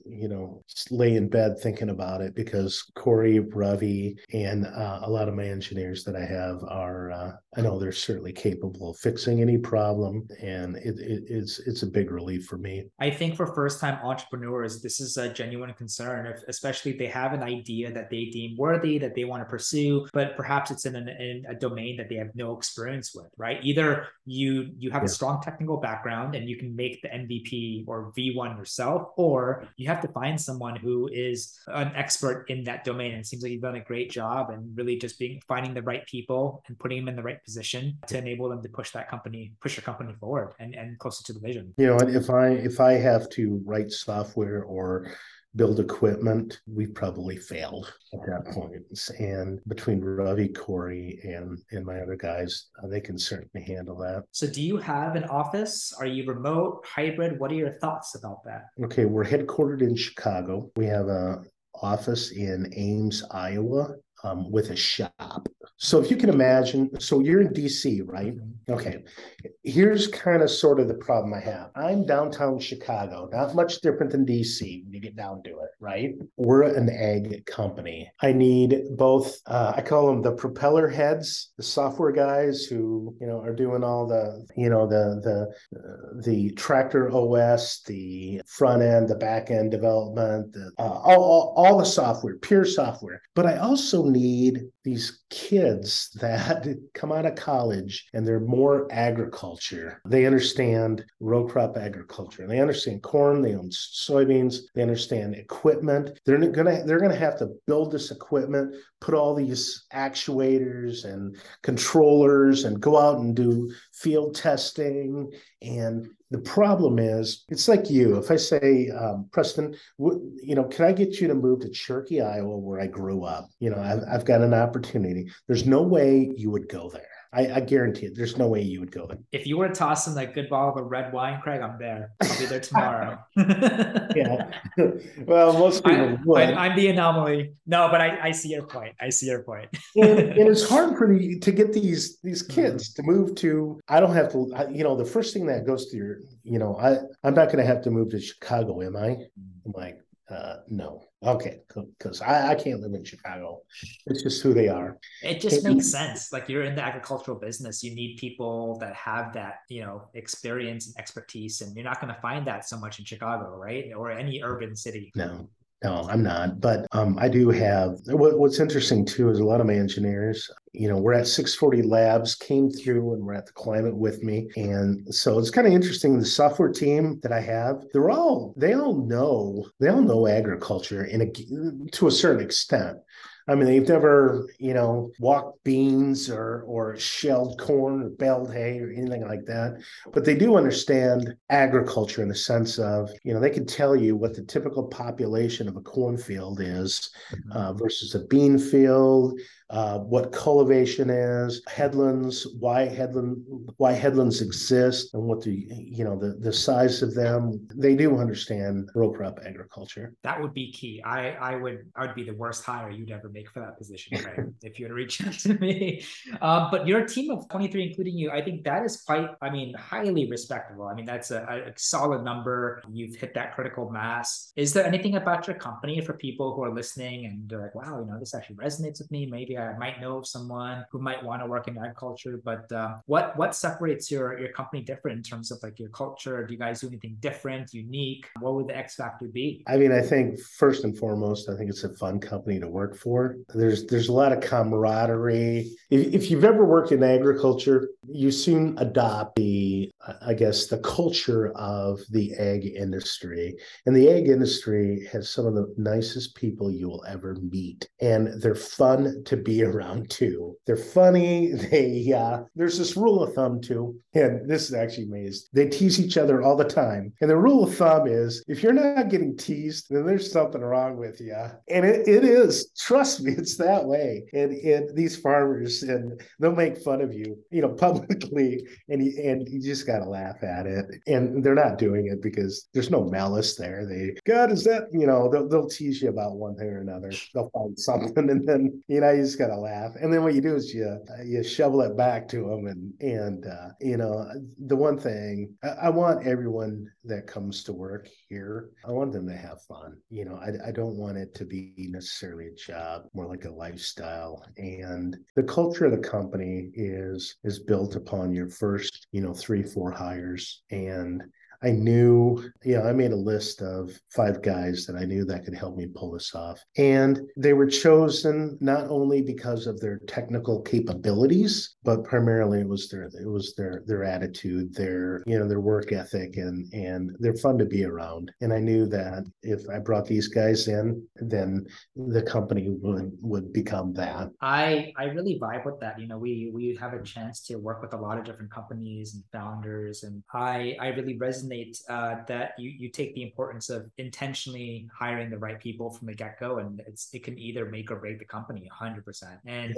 you know, lay in bed thinking about it because Corey, Ravi, and uh, a lot of my engineers that I have are, uh, I know they're certainly capable of fixing any problem, and it, it, it's it's a big relief for me. I think for first time entrepreneurs, this is a genuine concern, if, especially if they have an idea that they deem worthy that they want to pursue, but perhaps it's in, an, in a domain that they have no experience with, right? Either you you have yeah. a strong technical background and you can make the MVP or V1 yourself, or you have to find someone who is an expert in that domain. And it seems like you've done a great job and really just being finding the right people and putting them in the right position to enable them to push that company, push your company forward and, and closer to the vision. You know, if I if I have to write software or build equipment, we probably failed at that point. And between Ravi, Corey, and and my other guys, uh, they can certainly handle that. So, do you have an office? Are you remote, hybrid? What are your thoughts about that? Okay, we're headquartered in Chicago. We have a office in Ames, Iowa, um, with a shop. So if you can imagine, so you're in DC, right? Mm-hmm. Okay. Here's kind of sort of the problem I have. I'm downtown Chicago, not much different than DC when you get down to it, right? We're an ag company. I need both, uh, I call them the propeller heads, the software guys who, you know, are doing all the, you know, the, the, uh, the tractor OS, the front end, the back end development, the, uh, all, all, all the software, pure software. But I also need these kids that *laughs* come out of college and they're more agriculture. They understand row crop agriculture. They understand corn, they own soybeans, they understand equipment. They're gonna they're gonna have to build this equipment, put all these actuators and controllers and go out and do field testing and the problem is, it's like you. If I say, um, Preston, w- you know, can I get you to move to Cherokee, Iowa, where I grew up? You know, I've, I've got an opportunity. There's no way you would go there. I, I, guarantee it. There's no way you would go there. If you were to toss in that good bottle of red wine, Craig, I'm there. I'll be there *laughs* tomorrow. yeah. *laughs* Well, most people I, am the anomaly. No, but I, I see your point. I see your point. and, and, it's *laughs* hard for me to get these these mm-hmm. kids mm-hmm. to move to. I don't have to. You know, the first thing that goes to your. You know, I I'm not going to have to move to Chicago, am I? Mm-hmm. I'm like, uh, no. Okay, because I, I can't live in Chicago. It's just who they are. It just makes sense. Like you're in the agricultural business, you need people that have that, you know, experience and expertise, and you're not going to find that so much in Chicago, right? Or any urban city. No, no, I'm not. But um, I do have. What, what's interesting too is a lot of my engineers. You know, we're at 640 Labs, came through, and we're at the climate with me, and so it's kind of interesting. The software team that I have, they're all they all know they all know agriculture in a to a certain extent. I mean, they've never, you know, walked beans or or shelled corn or baled hay or anything like that. But they do understand agriculture in the sense of, you know, they can tell you what the typical population of a cornfield is mm-hmm. uh, versus a bean field, uh, what cultivation is, headlands, why headland, why headlands exist, and what the you know the the size of them. They do understand row crop agriculture. That would be key. I I would I would be the worst hire you'd ever make for that position, right? *laughs* if you had reached out to me. Um, but your team of 23, including you, I think that is quite, I mean, highly respectable. I mean, that's a, a solid number. You've hit that critical mass. Is there anything about your company for people who are listening and they're like, wow, you know, this actually resonates with me. Maybe I I might know of someone who might want to work in agriculture. But uh, what what separates your your company different in terms of like your culture? Do you guys do anything different, unique? What would the X factor be? I mean, I think first and foremost, I think it's a fun company to work for. There's there's a lot of camaraderie. If, if you've ever worked in agriculture, you soon adopt the I guess the culture of the ag industry. And the ag industry has some of the nicest people you will ever meet, and they're fun to be around too. They're funny. *laughs* They uh, there's this rule of thumb too, and this is actually amazing. They tease each other all the time, and the rule of thumb is if you're not getting teased, then there's something wrong with you. And it, it is. Trust me, it's that way. And, and these farmers, and they'll make fun of you, you know, *laughs* publicly, and you, and you just got to laugh at it. And they're not doing it because there's no malice there. They, God, is that, you know, they'll, they'll tease you about one thing or another. They'll find something, *laughs* and then, you know, you just got to laugh. And then what you do is you, you shovel it back to them. And, and, uh, you know, the one thing I, I want everyone that comes to work here, I want them to have fun. You know, I, I don't want it to be necessarily a job, more like a lifestyle. And the culture of the company is is built upon your first, you know, three, four hires. And I knew, you know, I made a list of five guys that I knew that could help me pull this off. And they were chosen not only because of their technical capabilities, but primarily it was their it was their their attitude, their, you know, their work ethic and and they're fun to be around. And I knew that if I brought these guys in, then the company would would become that. I I really vibe with that. You know, we we have a chance to work with a lot of different companies and founders and I I really resonate resonate uh, that you you take the importance of intentionally hiring the right people from the get go, and it's it can either make or break the company 100. percent And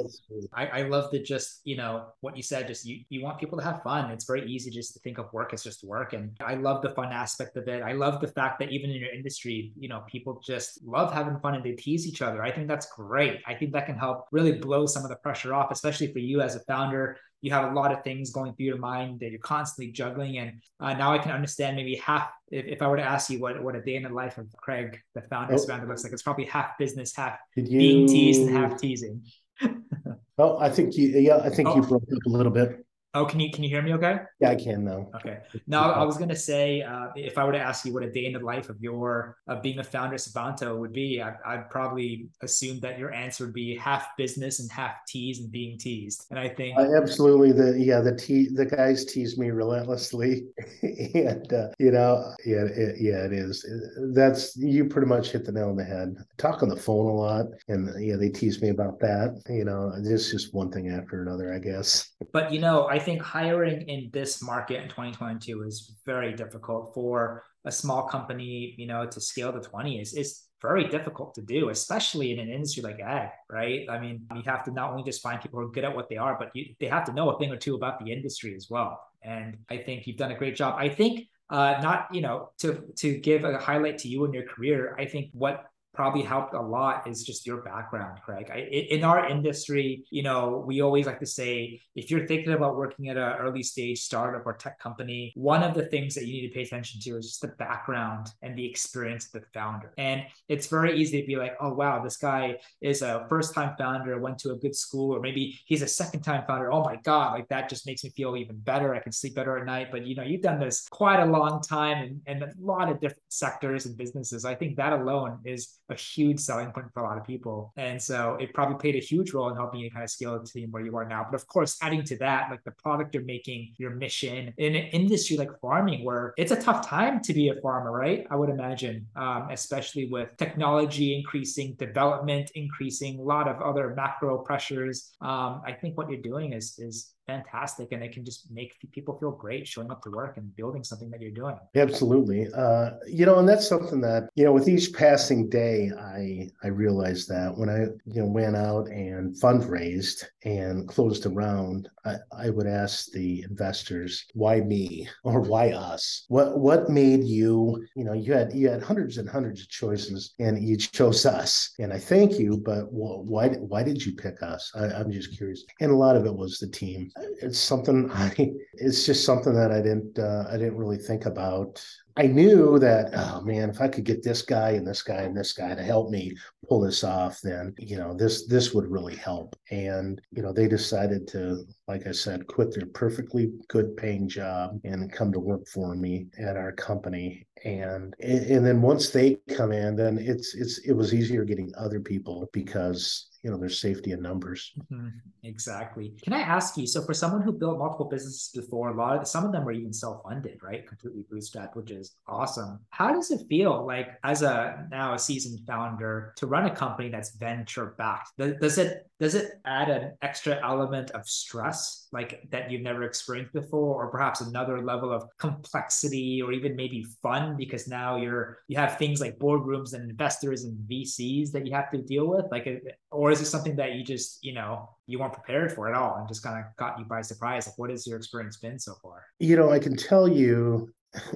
I, I love that just you know what you said. Just you you want people to have fun. It's very easy just to think of work as just work, and I love the fun aspect of it. I love the fact that even in your industry, you know, people just love having fun and they tease each other. I think that's great. I think that can help really blow some of the pressure off, especially for you as a founder you have a lot of things going through your mind that you're constantly juggling. And uh, now I can understand maybe half. If, if, I were to ask you what, what a day in the life of Craig, the founder, oh. founder, looks like, it's probably half business, half you... being teased, and half teasing. *laughs* oh, I think you. Yeah, I think oh. you broke up a little bit. Oh, can you can you hear me okay? Yeah, I can now. Okay. Now I was gonna say, uh, if I were to ask you what a day in the life of your of being a founder of Sabanto would be, I, would probably assume that your answer would be half business and half tease and being teased. And I think uh, absolutely the yeah the te- the guys tease me relentlessly, *laughs* and uh, you know yeah it, yeah it is that's you pretty much hit the nail on the head. I talk on the phone a lot, and yeah they tease me about that. You know, it's just one thing after another, I guess. But you know, I think hiring in this market in 2022 is very difficult for a small company, you know, to scale to 20 is is very difficult to do, especially in an industry like ag, right? I mean, you have to not only just find people who are good at what they are, but you, they have to know a thing or two about the industry as well. And I think you've done a great job. I think uh, not, you know, to to give a highlight to you in your career, I think what probably helped a lot is just your background, Craig. I, in our industry, you know, we always like to say if you're thinking about working at an early stage startup or tech company, one of the things that you need to pay attention to is just the background and the experience of the founder. And it's very easy to be like, oh wow, this guy is a first time founder, went to a good school, or maybe he's a second time founder. Oh my god, like that just makes me feel even better. I can sleep better at night. But you know, you've done this quite a long time and, and a lot of different sectors and businesses. I think that alone is a huge selling point for a lot of people. And so it probably played a huge role in helping you kind of scale the team where you are now. But of course, adding to that, like the product you're making, your mission in an industry like farming, where it's a tough time to be a farmer, right? I would imagine, um, especially with technology increasing, development increasing, a lot of other macro pressures. Um, I think what you're doing is is fantastic and it can just make people feel great showing up to work and building something that you're doing. Absolutely. Uh, you know and that's something that you know with each passing day i i realized that when i you know went out and fundraised and closed a round i, I would ask the investors why me *laughs* or why us? What what made you you know you had you had hundreds and hundreds of choices and you chose us. And i thank you but why why did you pick us? I, i'm just curious. And a lot of it was the team it's something *laughs* I it's just something that I didn't uh, I didn't really think about I knew that, oh man, if I could get this guy and this guy and this guy to help me pull this off, then, you know, this, this would really help. And, you know, they decided to, like I said, quit their perfectly good paying job and come to work for me at our company and and then once they come in then it's it's it was easier getting other people because you know there's safety in numbers. Mm-hmm. exactly. Can i ask you so for someone who built multiple businesses before a lot of some of them were even self-funded right? Completely bootstrapped which is awesome. How does it feel like as a now a seasoned founder to run a company that's venture backed does it does it add an extra element of stress like that you've never experienced before or perhaps another level of complexity or even maybe fun because now you're you have things like boardrooms and investors and vcs that you have to deal with? Like uh, or is it something that you just you know you weren't prepared for at all and just kind of caught you by surprise? Like what has your experience been so far? You know i can tell you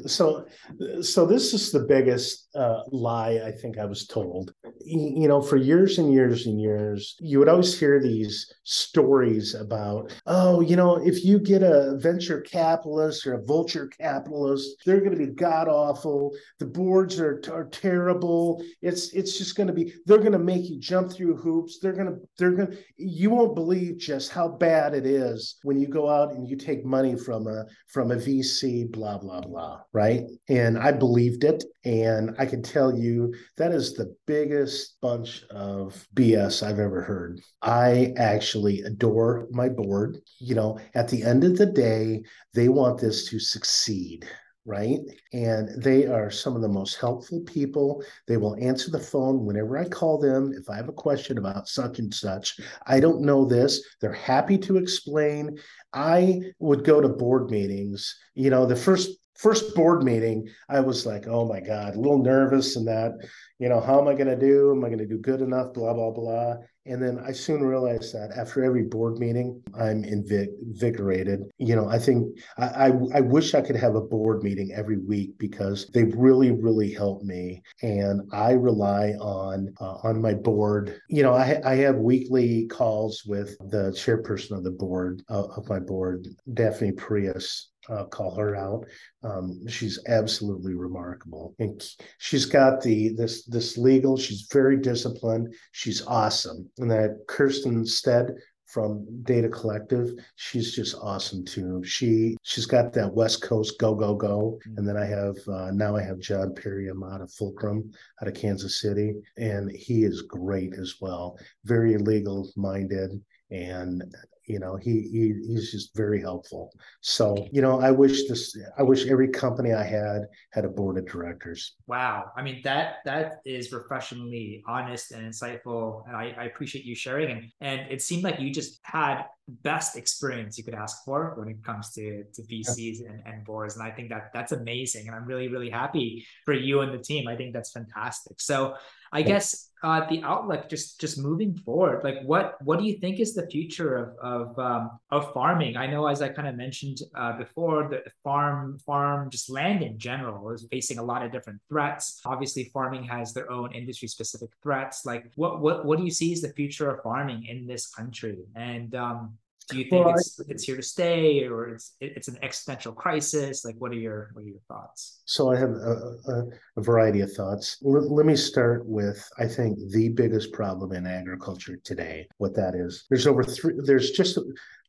so so this is the biggest uh, lie i think i was told. You know for years and years and years you would always hear these stories about oh you know if you get a venture capitalist or a vulture capitalist they're going to be god awful the boards are, are terrible. It's it's just going to be they're going to make you jump through hoops. They're going to they're going to you won't believe just how bad it is when you go out and you take money from a from a vc blah blah blah right? And I believed it. And I can tell you that is the biggest bunch of BS I've ever heard. I actually adore my board. You know, at the end of the day, they want this to succeed right? And they are some of the most helpful people. They will answer the phone whenever I call them. If I have a question about such and such, I don't know this, they're happy to explain. I would go to board meetings. You know, the first first board meeting, I was like, oh my God, a little nervous and that, you know, how am I going to do? Am I going to do good enough? Blah, blah, blah. And then I soon realized that after every board meeting, I'm invigorated. You know, I think I, I, I wish I could have a board meeting every week because they really, really help me. And I rely on uh, on my board. You know, I, I have weekly calls with the chairperson of the board uh, of my board, Daphne Prius uh, call her out. Um, she's absolutely remarkable, and she's got the this this legal. She's very disciplined. She's awesome, and that Kiersten Stead from Data Collective, she's just awesome too. She she's got that West Coast go go go, and then I have uh, now I have John Perriam out of Fulcrum, out of Kansas City, and he is great as well. Very legal minded and you know he, he he's just very helpful. So you know i wish this i wish every company i had had a board of directors. Wow. I mean that that is refreshingly honest and insightful and i, I appreciate you sharing. And and it seemed like you just had best experience you could ask for when it comes to to VCs and, and boards. And I think that that's amazing. And I'm really, really happy for you and the team. I think that's fantastic. So I guess uh, the outlook just just moving forward, like what what do you think is the future of of um, of farming? I know as I kind of mentioned uh, before, the farm farm just land in general is facing a lot of different threats. Obviously, farming has their own industry specific threats. Like what what what do you see as the future of farming in this country? And um, do you think well, it's, it's here to stay or it's it's an existential crisis? Like what are your what are your thoughts? So i have a, a, a variety of thoughts. L- let me start with i think the biggest problem in agriculture today what that is. There's over three there's just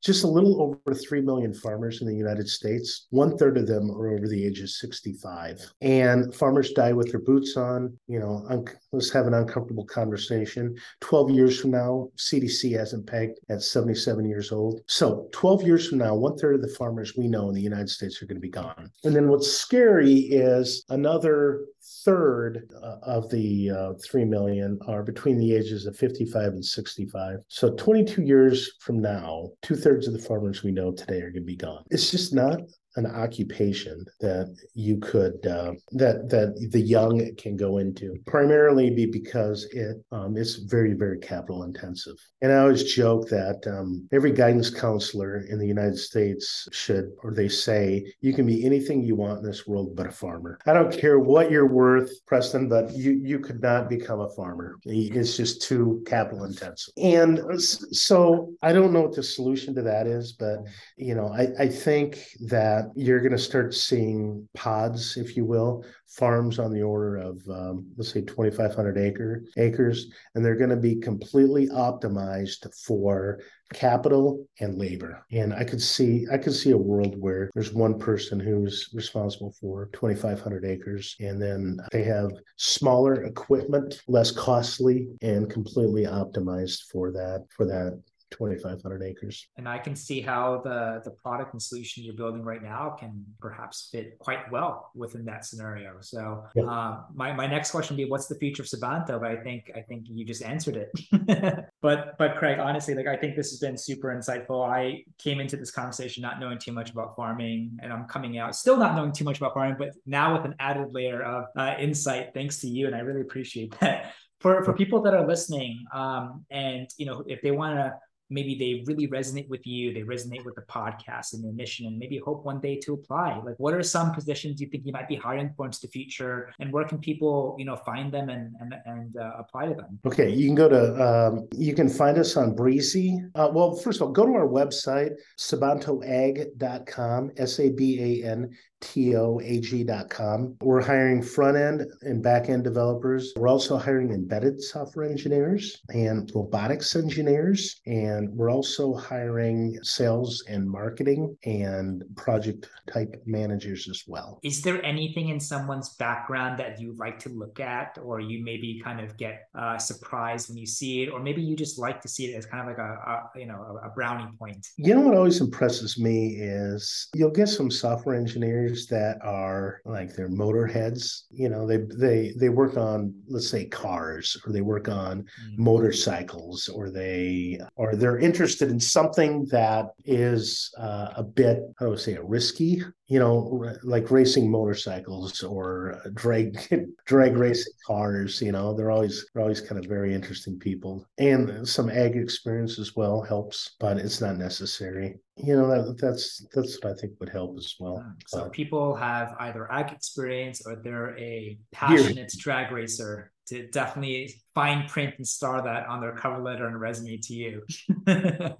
just a little over 3 million farmers in the United States. One third of them are over the age of 65. And farmers die with their boots on. You know, un- let's have an uncomfortable conversation. 12 years from now, CDC hasn't pegged at 77 years old. So 12 years from now, one third of the farmers we know in the United States are going to be gone. And then what's scary is another third uh, of the uh, 3 million are between the ages of 55 and 65. So 22 years from now, two thirds of the farmers we know today are going to be gone. It's just not an occupation that you could uh, that that the young can go into primarily be because it um, is very very capital intensive. And i always joke that um, every guidance counselor in the united states should or they say you can be anything you want in this world but a farmer. I don't care what you're worth preston but you you could not become a farmer. It's just too capital intensive. And so i don't know what the solution to that is but you know i i think that that you're going to start seeing pods, if you will, farms on the order of um, let's say 2,500 acre acres, and they're going to be completely optimized for capital and labor. And I could see I could see a world where there's one person who's responsible for 2,500 acres, and then they have smaller equipment, less costly, and completely optimized for that for that 2,500 acres. And I can see how the the product and solution you're building right now can perhaps fit quite well within that scenario. So yeah. uh, my my next question would be, what's the future of Sabanto? But I think I think you just answered it. *laughs* but but Craig, honestly, like I think this has been super insightful. I came into this conversation not knowing too much about farming, and I'm coming out still not knowing too much about farming, but now with an added layer of uh, insight thanks to you, and I really appreciate that. *laughs* For, for people that are listening um, and you know if they want to maybe they really resonate with you, they resonate with the podcast and your mission, and maybe hope one day to apply. Like, what are some positions you think you might be hiring for into the future, and where can people, you know, find them and and and uh, apply to them? Okay, you can go to um, you can find us on Breezy. Uh, well, first of all, go to our website sabantoag.com, s a b a n toag.com. We're hiring front end and back end developers. We're also hiring embedded software engineers and robotics engineers. And we're also hiring sales and marketing and project type managers as well. Is there anything in someone's background that you like to look at, or you maybe kind of get uh, surprised when you see it, or maybe you just like to see it as kind of like a, a you know a brownie point? You know what always impresses me is you'll get some software engineers that are like they're motorheads. You know, they they they work on let's say cars or they work on mm-hmm. motorcycles or they or they're interested in something that is uh, a bit how do I say it risky you know, like racing motorcycles or drag *laughs* drag racing cars. You know, they're always they're always kind of very interesting people, and some ag experience as well helps, but it's not necessary. You know, that, that's that's what I think would help as well. Hmm. So people have either ag experience or they're a passionate drag racer to definitely fine print and star that on their cover letter and resume to you. *laughs*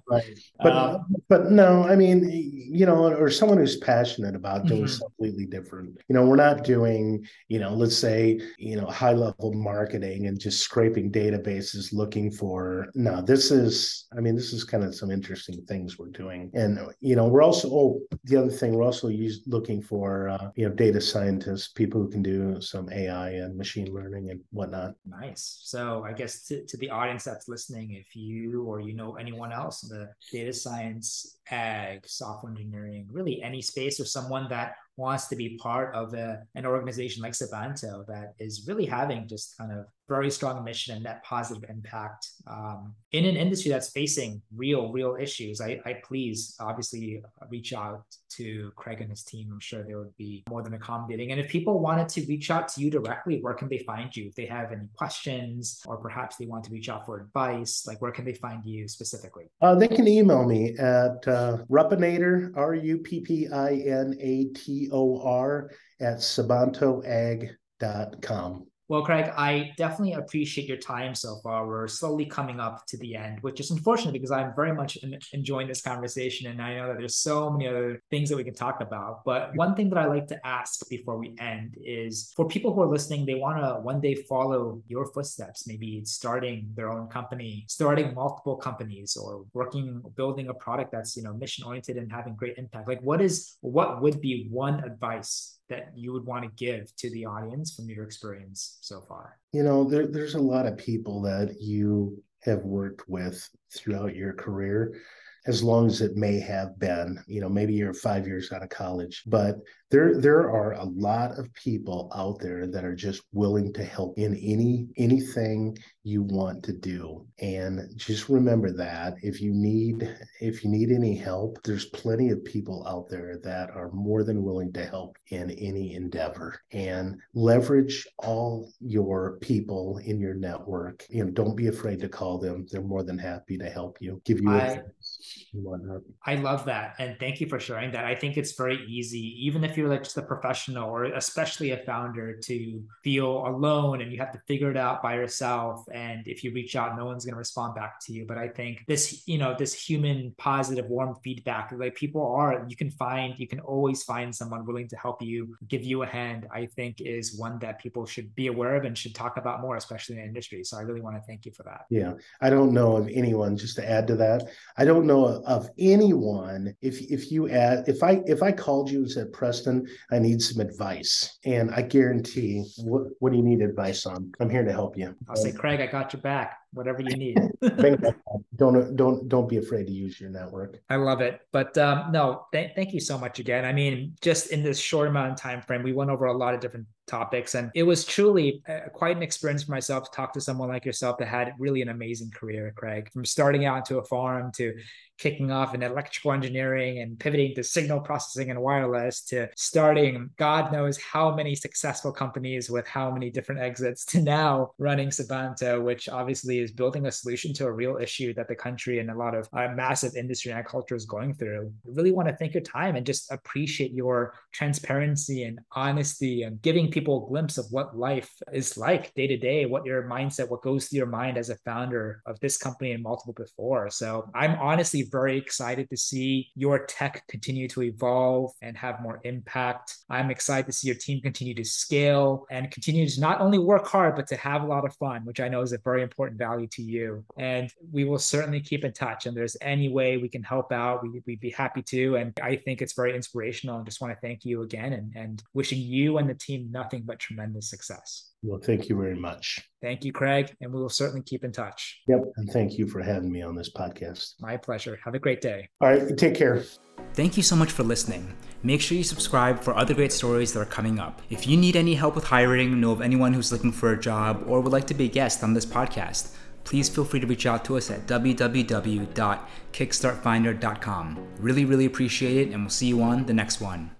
right. But um, but no, I mean, you know, or someone who's passionate about doing mm-hmm. completely different. You know, we're not doing, you know, let's say, you know, high level marketing and just scraping databases looking for no, this is I mean, this is kind of some interesting things we're doing. And you know, we're also oh, the other thing we're also use, looking for uh, you know, data scientists, people who can do some AI and machine learning and whatnot Nice. So I guess to, to the audience that's listening, if you or you know anyone else in the data science, ag, software engineering, really any space or someone that wants to be part of a, an organization like Sabanto that is really having just kind of very strong mission and that positive impact um, in an industry that's facing real, real issues, I, I please obviously reach out to Craig and his team. I'm sure they would be more than accommodating. And if people wanted to reach out to you directly, where can they find you? If they have any questions or perhaps they want to reach out for advice, like where can they find you specifically? Uh, they can email me at uh, R U P P I N A T O R, at sabantoag.com. Well, Craig, I definitely appreciate your time so far. We're slowly coming up to the end, which is unfortunate because I'm very much enjoying this conversation. And I know that there's so many other things that we can talk about. But one thing that I like to ask before we end is for people who are listening, they want to one day follow your footsteps, maybe starting their own company, starting multiple companies, or working, building a product that's, you know, mission oriented and having great impact. Like, what is, what would be one advice that you would want to give to the audience from your experience so far? You know, there, there's a lot of people that you have worked with throughout your career as long as it may have been. You know maybe you're five years out of college but there there are a lot of people out there that are just willing to help in any anything you want to do. And just remember that if you need if you need any help there's plenty of people out there that are more than willing to help in any endeavor. And leverage all your people in your network. You know don't be afraid to call them. They're more than happy to help you give you I, and whatnot. I love that. And thank you for sharing that. I think it's very easy, even if you're like just a professional or especially a founder, to feel alone and you have to figure it out by yourself. And if you reach out, no one's going to respond back to you. But I think this, you know, this human, positive, warm feedback, like people are, you can find, you can always find someone willing to help you, give you a hand, I think is one that people should be aware of and should talk about more, especially in the industry. So I really want to thank you for that. Yeah. I don't know of anyone, just to add to that, I don't know of anyone if if you add if I if I called you and said, Preston, I need some advice, and I guarantee what what do you need advice on? I'm here to help you. I'll say, Craig, I got your back whatever you need. *laughs* don't don't don't be afraid to use your network. I love it. But um, no, th- thank you so much again. I mean, just in this short amount of time frame, we went over a lot of different topics, and it was truly uh, quite an experience for myself to talk to someone like yourself that had really an amazing career, Craig. From starting out into a farm to kicking off in electrical engineering and pivoting to signal processing and wireless to starting God knows how many successful companies with how many different exits to now running Sabanto, which obviously is building a solution to a real issue that the country and a lot of uh, massive industry and agriculture is going through. I really want to thank your time and just appreciate your transparency and honesty and giving people a glimpse of what life is like day to day, what your mindset, what goes through your mind as a founder of this company and multiple before. So I'm honestly very excited to see your tech continue to evolve and have more impact. I'm excited to see your team continue to scale and continue to not only work hard, but to have a lot of fun, which I know is a very important value to you. And we will certainly keep in touch. And there's any way we can help out, we, would be happy to. And I think it's very inspirational. And just want to thank you again and, and wishing you and the team nothing but tremendous success. Well, thank you very much. Thank you, Craig. And we will certainly keep in touch. Yep. And thank you for having me on this podcast. My pleasure. Have a great day. All right. Take care. Thank you so much for listening. Make sure you subscribe for other great stories that are coming up. If you need any help with hiring, know of anyone who's looking for a job, or would like to be a guest on this podcast, please feel free to reach out to us at www.kickstartfinder.com. Really, really appreciate it, and we'll see you on the next one.